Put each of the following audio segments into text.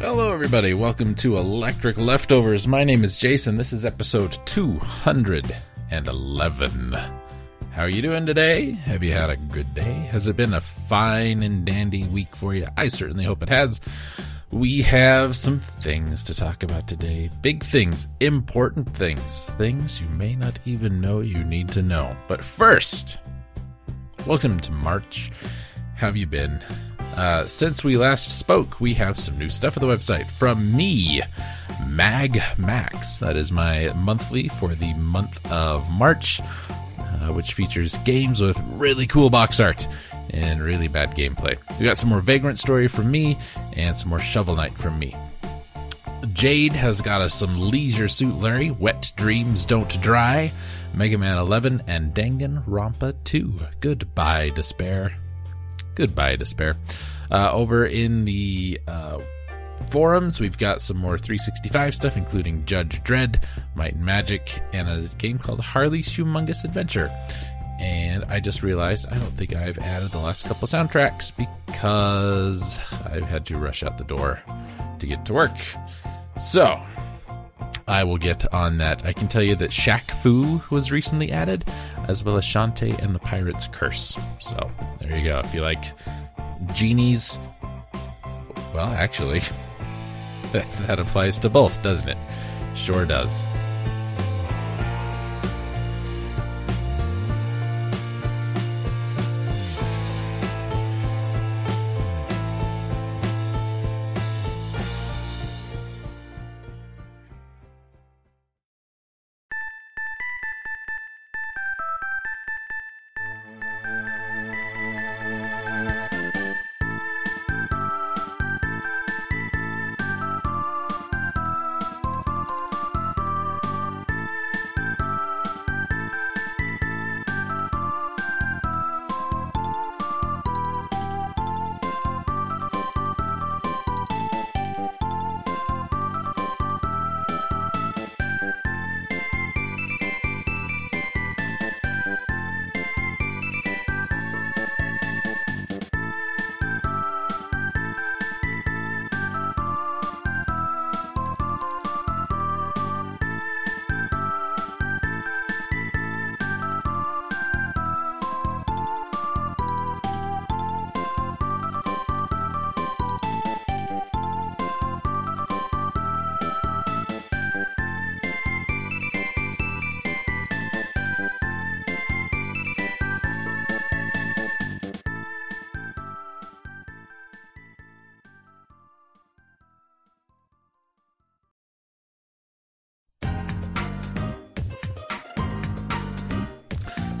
Hello, everybody. Welcome to Electric Leftovers. My name is Jason. This is episode 211. How are you doing today? Have you had a good day? Has it been a fine and dandy week for you? I certainly hope it has. We have some things to talk about today. Big things, important things, things you may not even know you need to know. But first, welcome to March. How have you been? Uh, since we last spoke, we have some new stuff at the website from me, Mag Max. That is my monthly for the month of March, uh, which features games with really cool box art and really bad gameplay. We got some more Vagrant Story from me and some more Shovel Knight from me. Jade has got us some Leisure Suit Larry, Wet Dreams Don't Dry, Mega Man 11, and Danganronpa 2. Goodbye, Despair. Goodbye, Despair. Uh, over in the uh, forums, we've got some more 365 stuff, including Judge Dredd, Might and Magic, and a game called Harley's Humongous Adventure. And I just realized I don't think I've added the last couple soundtracks because I've had to rush out the door to get to work. So, I will get on that. I can tell you that Shaq Fu was recently added, as well as Shantae and the Pirate's Curse. So, there you go. If you like genies. Well, actually, that, applies to both, doesn't it? Sure does.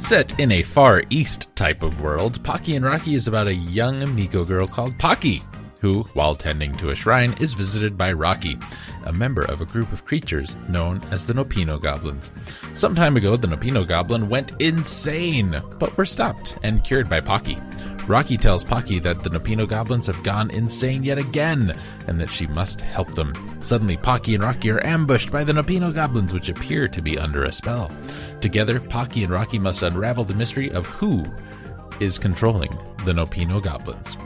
Set in a Far East type of world, Pocky and Rocky is about a young Miko girl called Pocky, who, while tending to a shrine, is visited by Rocky, a member of a group of creatures known as the Nopino Goblins. Some time ago, the Nopino Goblin went insane, but were stopped and cured by Pocky. Rocky tells Pocky that the Nopino Goblins have gone insane yet again, and that she must help them. Suddenly, Pocky and Rocky are ambushed by the Nopino Goblins, which appear to be under a spell. Together, Pocky and Rocky must unravel the mystery of who is controlling the Nopino Goblins.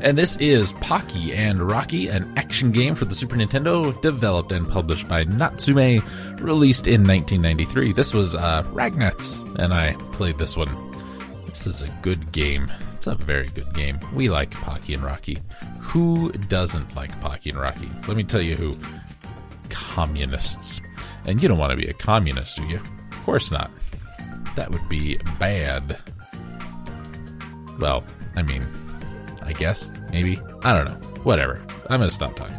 And this is Pocky and Rocky, an action game for the Super Nintendo, developed and published by Natsume, released in 1993. This was uh, Ragnats, and I played this one. This is a good game. It's a very good game. We like Pocky and Rocky. Who doesn't like Pocky and Rocky? Let me tell you who. Communists. And you don't want to be a communist, do you? Of course not. That would be bad. Well, I mean, I guess, maybe. I don't know. Whatever. I'm going to stop talking.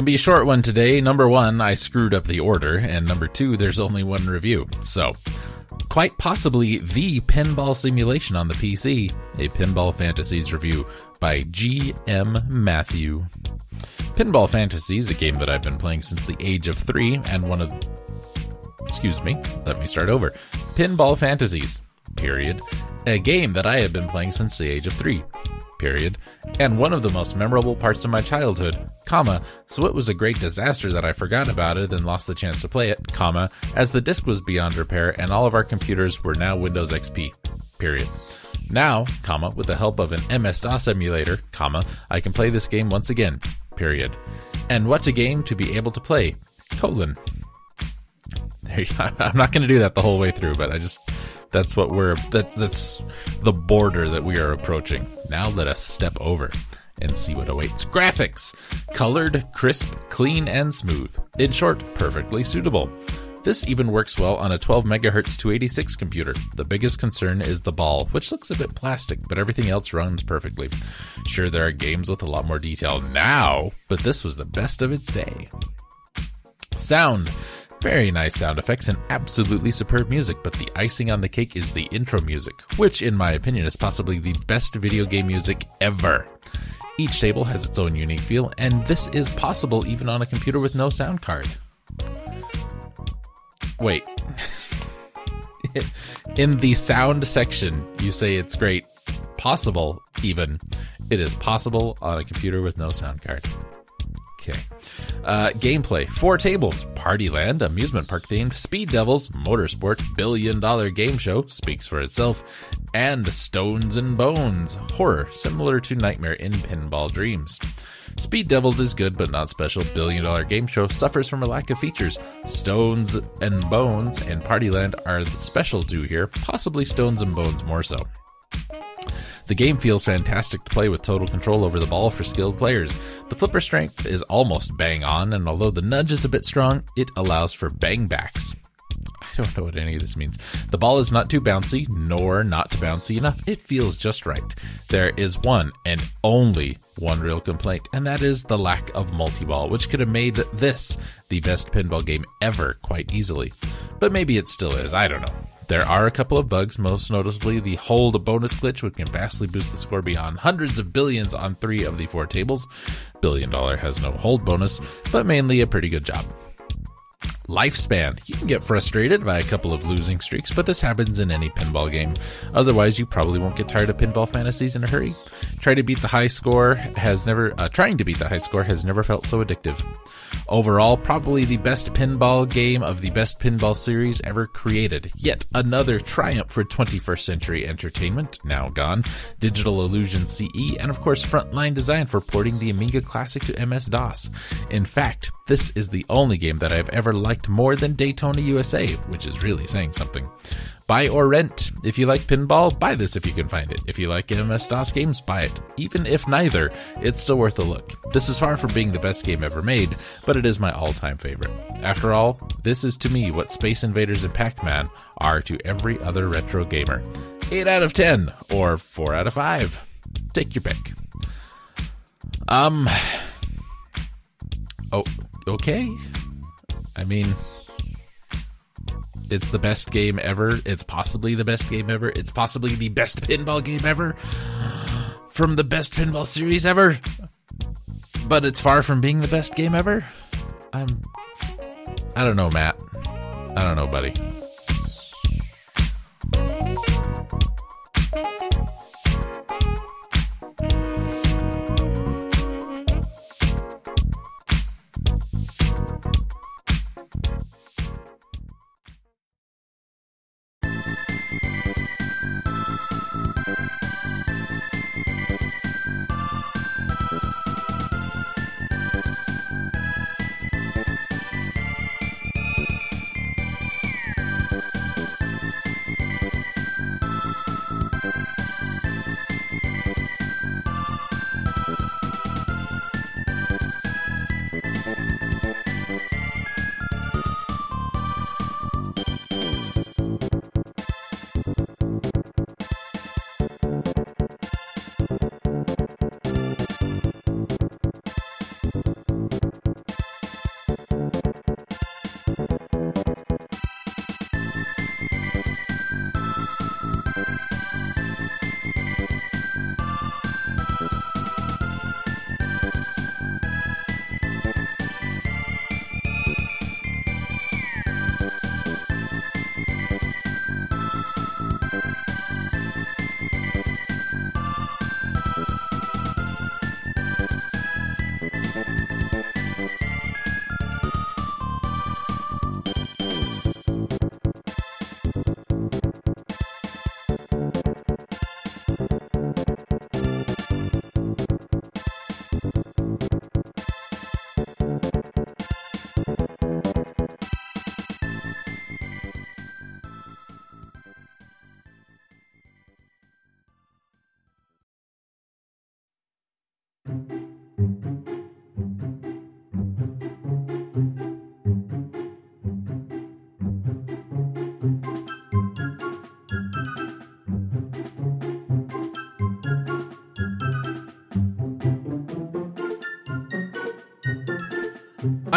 Gonna be a short one today. Number one, I screwed up the order, and number two, there's only one review. So, quite possibly the pinball simulation on the PC, a Pinball Fantasies review by G.M. Matthew. Pinball Fantasies, a game that I've been playing since the age of three, and one of. Excuse me, let me start over. Pinball Fantasies, period. A game that I have been playing since the age of three, period. And one of the most memorable parts of my childhood, comma, so it was a great disaster that I forgot about it and lost the chance to play it, comma, as the disc was beyond repair and all of our computers were now Windows XP, period. Now, comma, with the help of an MS-DOS emulator, comma, I can play this game once again, period. And what a game to be able to play, colon. I'm not going to do that the whole way through, but I just that's what we're that's that's the border that we are approaching. Now let us step over and see what awaits. Graphics colored, crisp, clean, and smooth. In short, perfectly suitable. This even works well on a 12 MHz 286 computer. The biggest concern is the ball, which looks a bit plastic, but everything else runs perfectly. Sure, there are games with a lot more detail now, but this was the best of its day. Sound. Very nice sound effects and absolutely superb music, but the icing on the cake is the intro music, which, in my opinion, is possibly the best video game music ever. Each table has its own unique feel, and this is possible even on a computer with no sound card. Wait. In the sound section, you say it's great. Possible, even. It is possible on a computer with no sound card. Okay. Uh, gameplay four tables Partyland, amusement park themed, Speed Devils, motorsport, billion dollar game show, speaks for itself, and Stones and Bones, horror, similar to Nightmare in Pinball Dreams. Speed Devils is good but not special. Billion Dollar Game Show suffers from a lack of features. Stones and Bones and Partyland are the special two here, possibly Stones and Bones more so. The game feels fantastic to play with total control over the ball for skilled players. The flipper strength is almost bang on, and although the nudge is a bit strong, it allows for bang backs. I don't know what any of this means. The ball is not too bouncy, nor not bouncy enough. It feels just right. There is one and only one real complaint, and that is the lack of multi ball, which could have made this the best pinball game ever quite easily. But maybe it still is. I don't know. There are a couple of bugs, most noticeably the hold bonus glitch, which can vastly boost the score beyond hundreds of billions on three of the four tables. Billion Dollar has no hold bonus, but mainly a pretty good job. Lifespan. You can get frustrated by a couple of losing streaks, but this happens in any pinball game. Otherwise, you probably won't get tired of pinball fantasies in a hurry. Try to beat the high score has never uh, trying to beat the high score has never felt so addictive. Overall, probably the best pinball game of the best pinball series ever created. Yet another triumph for 21st century entertainment, now gone. Digital Illusion CE, and of course, Frontline Design for porting the Amiga Classic to MS DOS. In fact, this is the only game that I've ever liked more than Daytona USA, which is really saying something. Buy or rent. If you like pinball, buy this if you can find it. If you like MS DOS games, buy it. Even if neither, it's still worth a look. This is far from being the best game ever made, but it is my all time favorite. After all, this is to me what Space Invaders and Pac Man are to every other retro gamer. 8 out of 10, or 4 out of 5. Take your pick. Um. Oh, okay. I mean, it's the best game ever. It's possibly the best game ever. It's possibly the best pinball game ever from the best pinball series ever. But it's far from being the best game ever. I'm. I don't know, Matt. I don't know, buddy.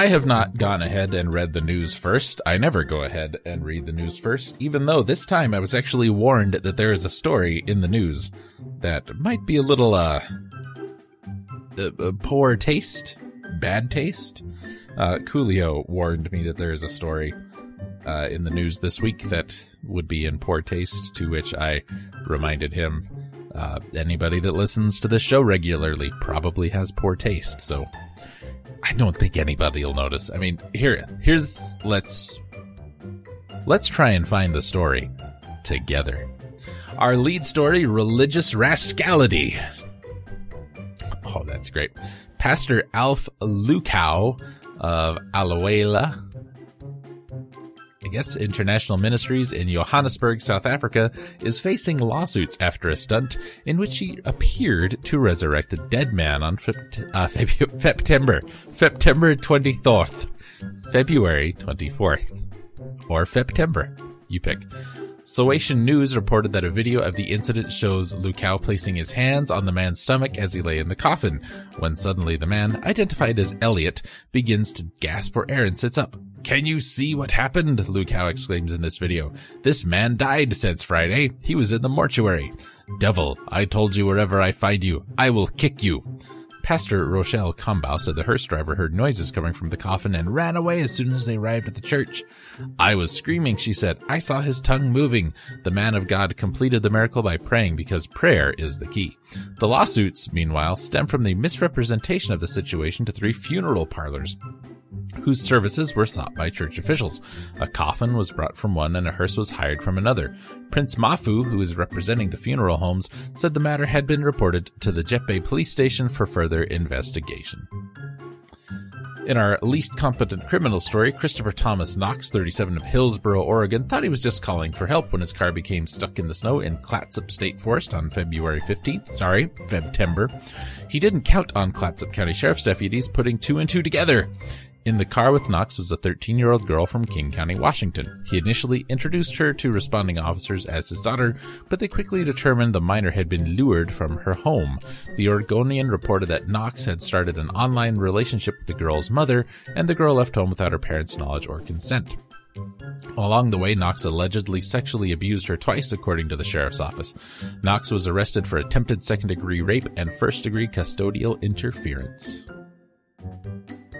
I have not gone ahead and read the news first. I never go ahead and read the news first, even though this time I was actually warned that there is a story in the news that might be a little, uh, uh, uh poor taste, bad taste. Uh, Coolio warned me that there is a story uh, in the news this week that would be in poor taste, to which I reminded him uh, anybody that listens to this show regularly probably has poor taste, so I don't think anybody will notice. I mean, here, here's let's let's try and find the story together. Our lead story: religious rascality. Oh, that's great. Pastor Alf Lukau of Alleluia, I guess International Ministries in Johannesburg, South Africa, is facing lawsuits after a stunt in which he appeared to resurrect a dead man on uh, September, September 24th, February 24th, or September. You pick. Sowetan News reported that a video of the incident shows Lukau placing his hands on the man's stomach as he lay in the coffin, when suddenly the man, identified as Elliot, begins to gasp for air and sits up. Can you see what happened? Lukau exclaims in this video. This man died since Friday. He was in the mortuary. Devil, I told you wherever I find you, I will kick you. Pastor Rochelle Combau said the hearse driver heard noises coming from the coffin and ran away as soon as they arrived at the church. I was screaming, she said. I saw his tongue moving. The man of God completed the miracle by praying because prayer is the key. The lawsuits, meanwhile, stem from the misrepresentation of the situation to three funeral parlors whose services were sought by church officials. A coffin was brought from one and a hearse was hired from another. Prince Mafu, who is representing the funeral homes, said the matter had been reported to the Jeppe police station for further investigation. In our least competent criminal story, Christopher Thomas Knox, 37 of Hillsboro, Oregon, thought he was just calling for help when his car became stuck in the snow in Clatsop State Forest on February 15th. Sorry, Febtember. He didn't count on Clatsop County Sheriff's deputies putting two and two together. In the car with Knox was a 13 year old girl from King County, Washington. He initially introduced her to responding officers as his daughter, but they quickly determined the minor had been lured from her home. The Oregonian reported that Knox had started an online relationship with the girl's mother, and the girl left home without her parents' knowledge or consent. Along the way, Knox allegedly sexually abused her twice, according to the sheriff's office. Knox was arrested for attempted second degree rape and first degree custodial interference.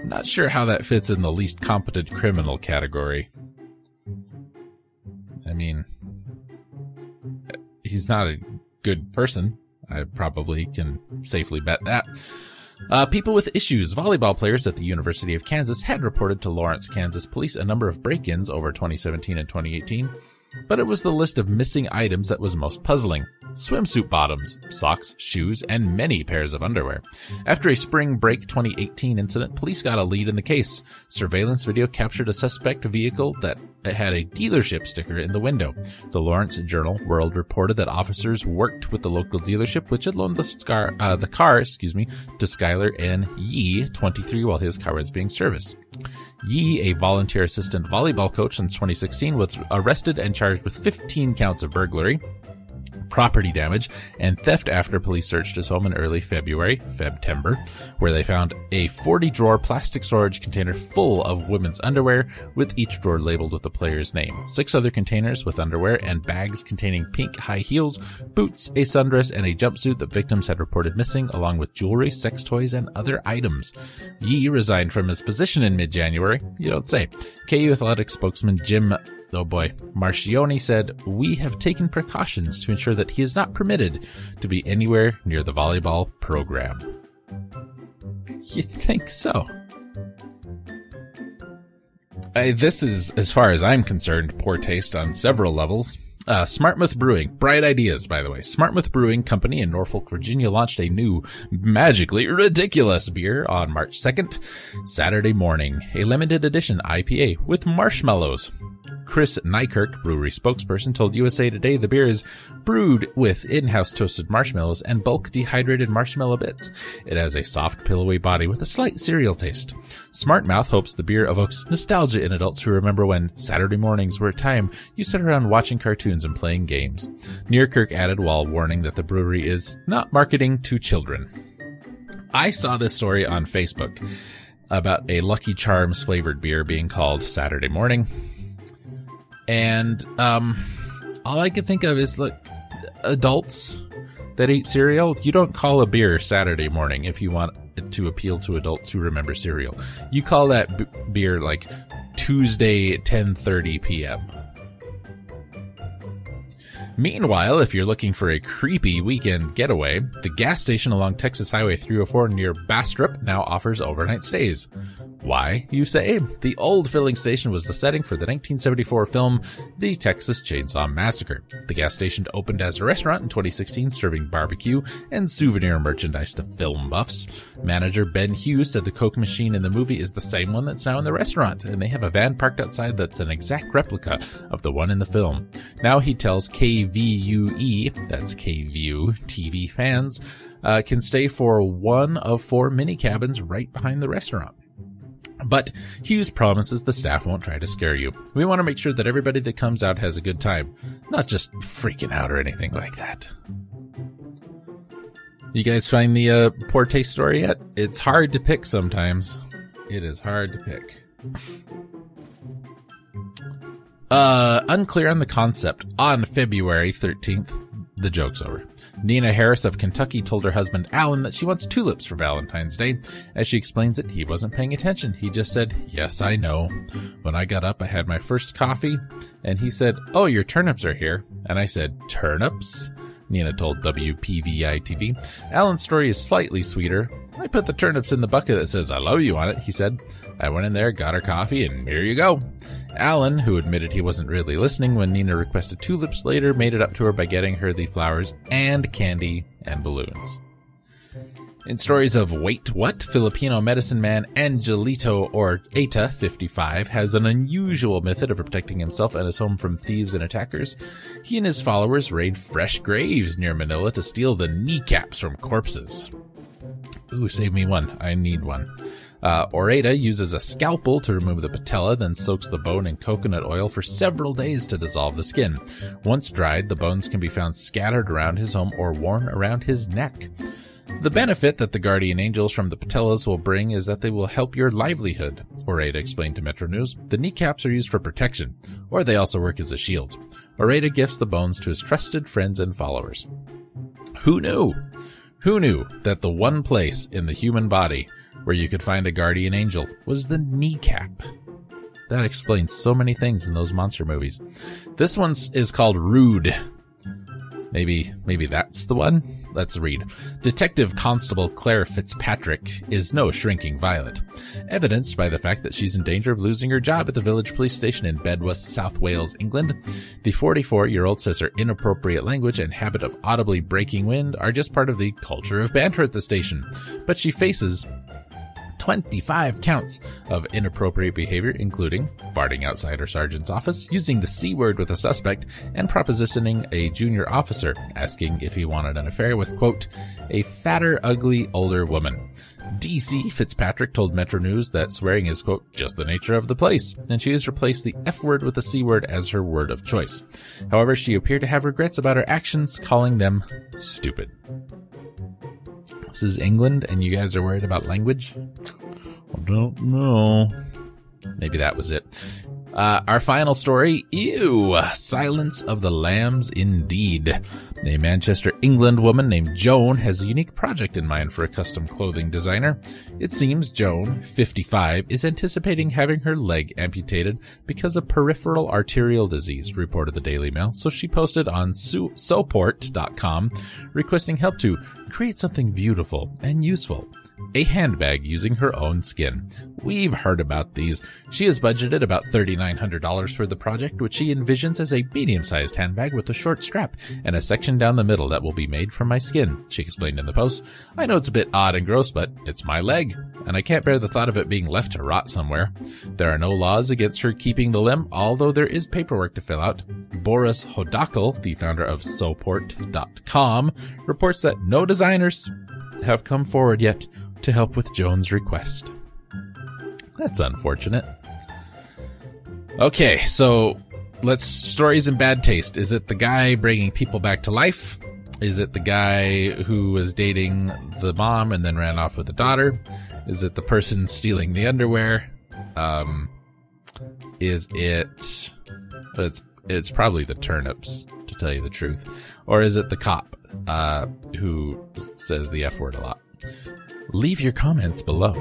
Not sure how that fits in the least competent criminal category. I mean, he's not a good person. I probably can safely bet that. Uh, people with issues. Volleyball players at the University of Kansas had reported to Lawrence, Kansas police a number of break ins over 2017 and 2018 but it was the list of missing items that was most puzzling. Swimsuit bottoms, socks, shoes, and many pairs of underwear. After a spring break 2018 incident, police got a lead in the case. Surveillance video captured a suspect vehicle that had a dealership sticker in the window. The Lawrence Journal World reported that officers worked with the local dealership, which had loaned the, scar, uh, the car, excuse me, to Skylar N. Yee, 23, while his car was being serviced. Yee, a volunteer assistant volleyball coach since 2016, was arrested and charged with 15 counts of burglary, property damage, and theft after police searched his home in early February, Febtember, where they found a 40 drawer plastic storage container full of women's underwear, with each drawer labeled with the player's name. Six other containers with underwear and bags containing pink high heels, boots, a sundress, and a jumpsuit that victims had reported missing, along with jewelry, sex toys, and other items. Yee resigned from his position in mid-January. You don't say. KU Athletic spokesman Jim Oh boy. Marchiony said, We have taken precautions to ensure that he is not permitted to be anywhere near the volleyball program. You think so? this is, as far as I'm concerned, poor taste on several levels. Uh, Smartmouth Brewing, bright ideas, by the way. Smartmouth Brewing Company in Norfolk, Virginia launched a new, magically ridiculous beer on March 2nd, Saturday morning. A limited edition IPA with marshmallows. Chris Nykirk, brewery spokesperson, told USA Today the beer is brewed with in-house toasted marshmallows and bulk dehydrated marshmallow bits. It has a soft, pillowy body with a slight cereal taste. Smartmouth hopes the beer evokes nostalgia in adults who remember when Saturday mornings were a time you sat around watching cartoons and playing games. Nykirk added while warning that the brewery is not marketing to children. I saw this story on Facebook. about a Lucky Charms flavored beer being called Saturday Morning. And um, all I can think of is look, adults that eat cereal, you don't call a beer Saturday morning if you want to appeal to adults who remember cereal. You call that b- beer like Tuesday 10:30 p.m. Meanwhile, if you're looking for a creepy weekend getaway, the gas station along Texas Highway 304 near Bastrop now offers overnight stays. Why, you say? The old filling station was the setting for the 1974 film The Texas Chainsaw Massacre. The gas station opened as a restaurant in 2016, serving barbecue and souvenir merchandise to film buffs. Manager Ben Hughes said the Coke machine in the movie is the same one that's now in the restaurant, and they have a van parked outside that's an exact replica of the one in the film. Now he tells KVUE, that's KVU TV fans, uh, can stay for one of four mini cabins right behind the restaurant. But Hughes promises the staff won't try to scare you. We want to make sure that everybody that comes out has a good time, not just freaking out or anything like that. You guys find the uh, poor taste story yet? It's hard to pick sometimes. It is hard to pick. Uh, unclear on the concept. On February 13th, the joke's over. Nina Harris of Kentucky told her husband Alan that she wants tulips for Valentine's Day. As she explains it, he wasn't paying attention. He just said, Yes, I know. When I got up, I had my first coffee, and he said, Oh, your turnips are here. And I said, Turnips? Nina told WPVI TV. Alan's story is slightly sweeter. I put the turnips in the bucket that says I love you on it, he said. I went in there, got her coffee, and here you go. Alan, who admitted he wasn't really listening when Nina requested tulips later, made it up to her by getting her the flowers and candy and balloons. In stories of Wait What, Filipino medicine man Angelito or Eta, 55, has an unusual method of protecting himself and his home from thieves and attackers. He and his followers raid fresh graves near Manila to steal the kneecaps from corpses. Ooh, save me one. I need one. Uh, Oreta uses a scalpel to remove the patella, then soaks the bone in coconut oil for several days to dissolve the skin. Once dried, the bones can be found scattered around his home or worn around his neck. The benefit that the guardian angels from the patellas will bring is that they will help your livelihood, Oreta explained to Metro News. The kneecaps are used for protection, or they also work as a shield. Oreta gifts the bones to his trusted friends and followers. Who knew? Who knew that the one place in the human body where you could find a guardian angel was the kneecap? That explains so many things in those monster movies. This one is called Rude. Maybe, maybe that's the one? Let's read. Detective Constable Claire Fitzpatrick is no shrinking violet, evidenced by the fact that she's in danger of losing her job at the village police station in Bedwas, South Wales, England. The 44 year old says her inappropriate language and habit of audibly breaking wind are just part of the culture of banter at the station, but she faces 25 counts of inappropriate behavior, including farting outside her sergeant's office, using the C word with a suspect, and propositioning a junior officer, asking if he wanted an affair with, quote, a fatter, ugly, older woman. DC Fitzpatrick told Metro News that swearing is, quote, just the nature of the place, and she has replaced the F word with the C word as her word of choice. However, she appeared to have regrets about her actions, calling them stupid. This is England, and you guys are worried about language? I don't know. Maybe that was it. Uh, our final story, ew, Silence of the Lambs indeed. A Manchester, England woman named Joan has a unique project in mind for a custom clothing designer. It seems Joan, 55, is anticipating having her leg amputated because of peripheral arterial disease, reported the Daily Mail, so she posted on Sewport.com requesting help to create something beautiful and useful a handbag using her own skin. We've heard about these. She has budgeted about $3,900 for the project, which she envisions as a medium-sized handbag with a short strap and a section down the middle that will be made from my skin, she explained in the post. I know it's a bit odd and gross, but it's my leg, and I can't bear the thought of it being left to rot somewhere. There are no laws against her keeping the limb, although there is paperwork to fill out. Boris Hodakal, the founder of Sewport.com, reports that no designers have come forward yet to help with Joan's request. That's unfortunate. Okay, so let's stories in bad taste. Is it the guy bringing people back to life? Is it the guy who was dating the mom and then ran off with the daughter? Is it the person stealing the underwear? Um, is it? It's it's probably the turnips, to tell you the truth, or is it the cop uh, who says the f word a lot? Leave your comments below.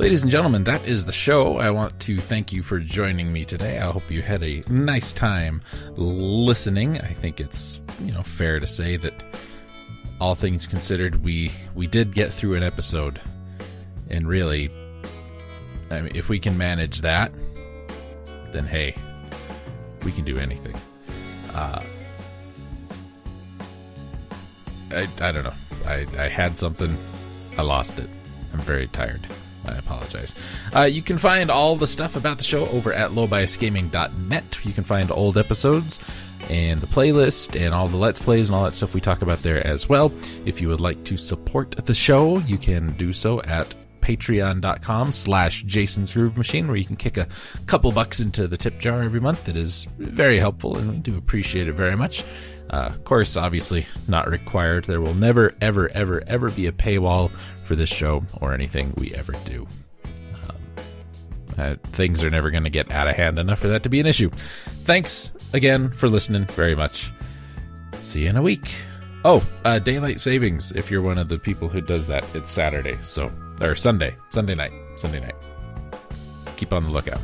Ladies and gentlemen, that is the show. I want to thank you for joining me today. I hope you had a nice time listening. I think it's, you know, fair to say that all things considered, we we did get through an episode. And really, I mean, if we can manage that, then hey, we can do anything. Uh, I, I don't know. I, I had something, I lost it. I'm very tired. I apologize. Uh, you can find all the stuff about the show over at lowbiasgaming.net. You can find old episodes and the playlist and all the let's plays and all that stuff we talk about there as well. If you would like to support the show, you can do so at patreon.com slash jason's groove machine where you can kick a couple bucks into the tip jar every month it is very helpful and we do appreciate it very much uh, of course obviously not required. There will never ever ever ever be a paywall for this show or anything we ever do. Um, uh, things are never going to get out of hand enough for that to be an issue. Thanks again for listening very much. See you in a week. Oh uh, daylight savings if you're one of the people who does that it's saturday so or Sunday, Sunday night, Sunday night. Keep on the lookout.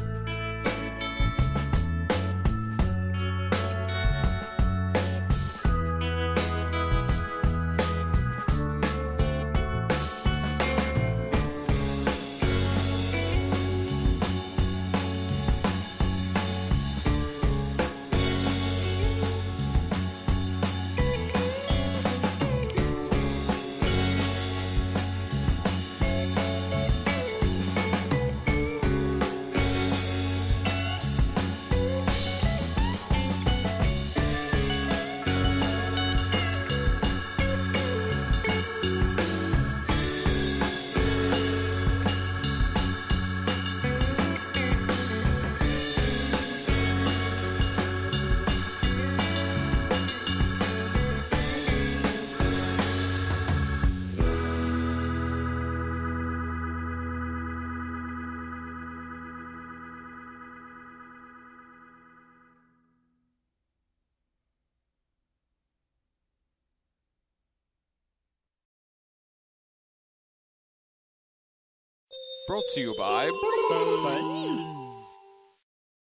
Brought to you by.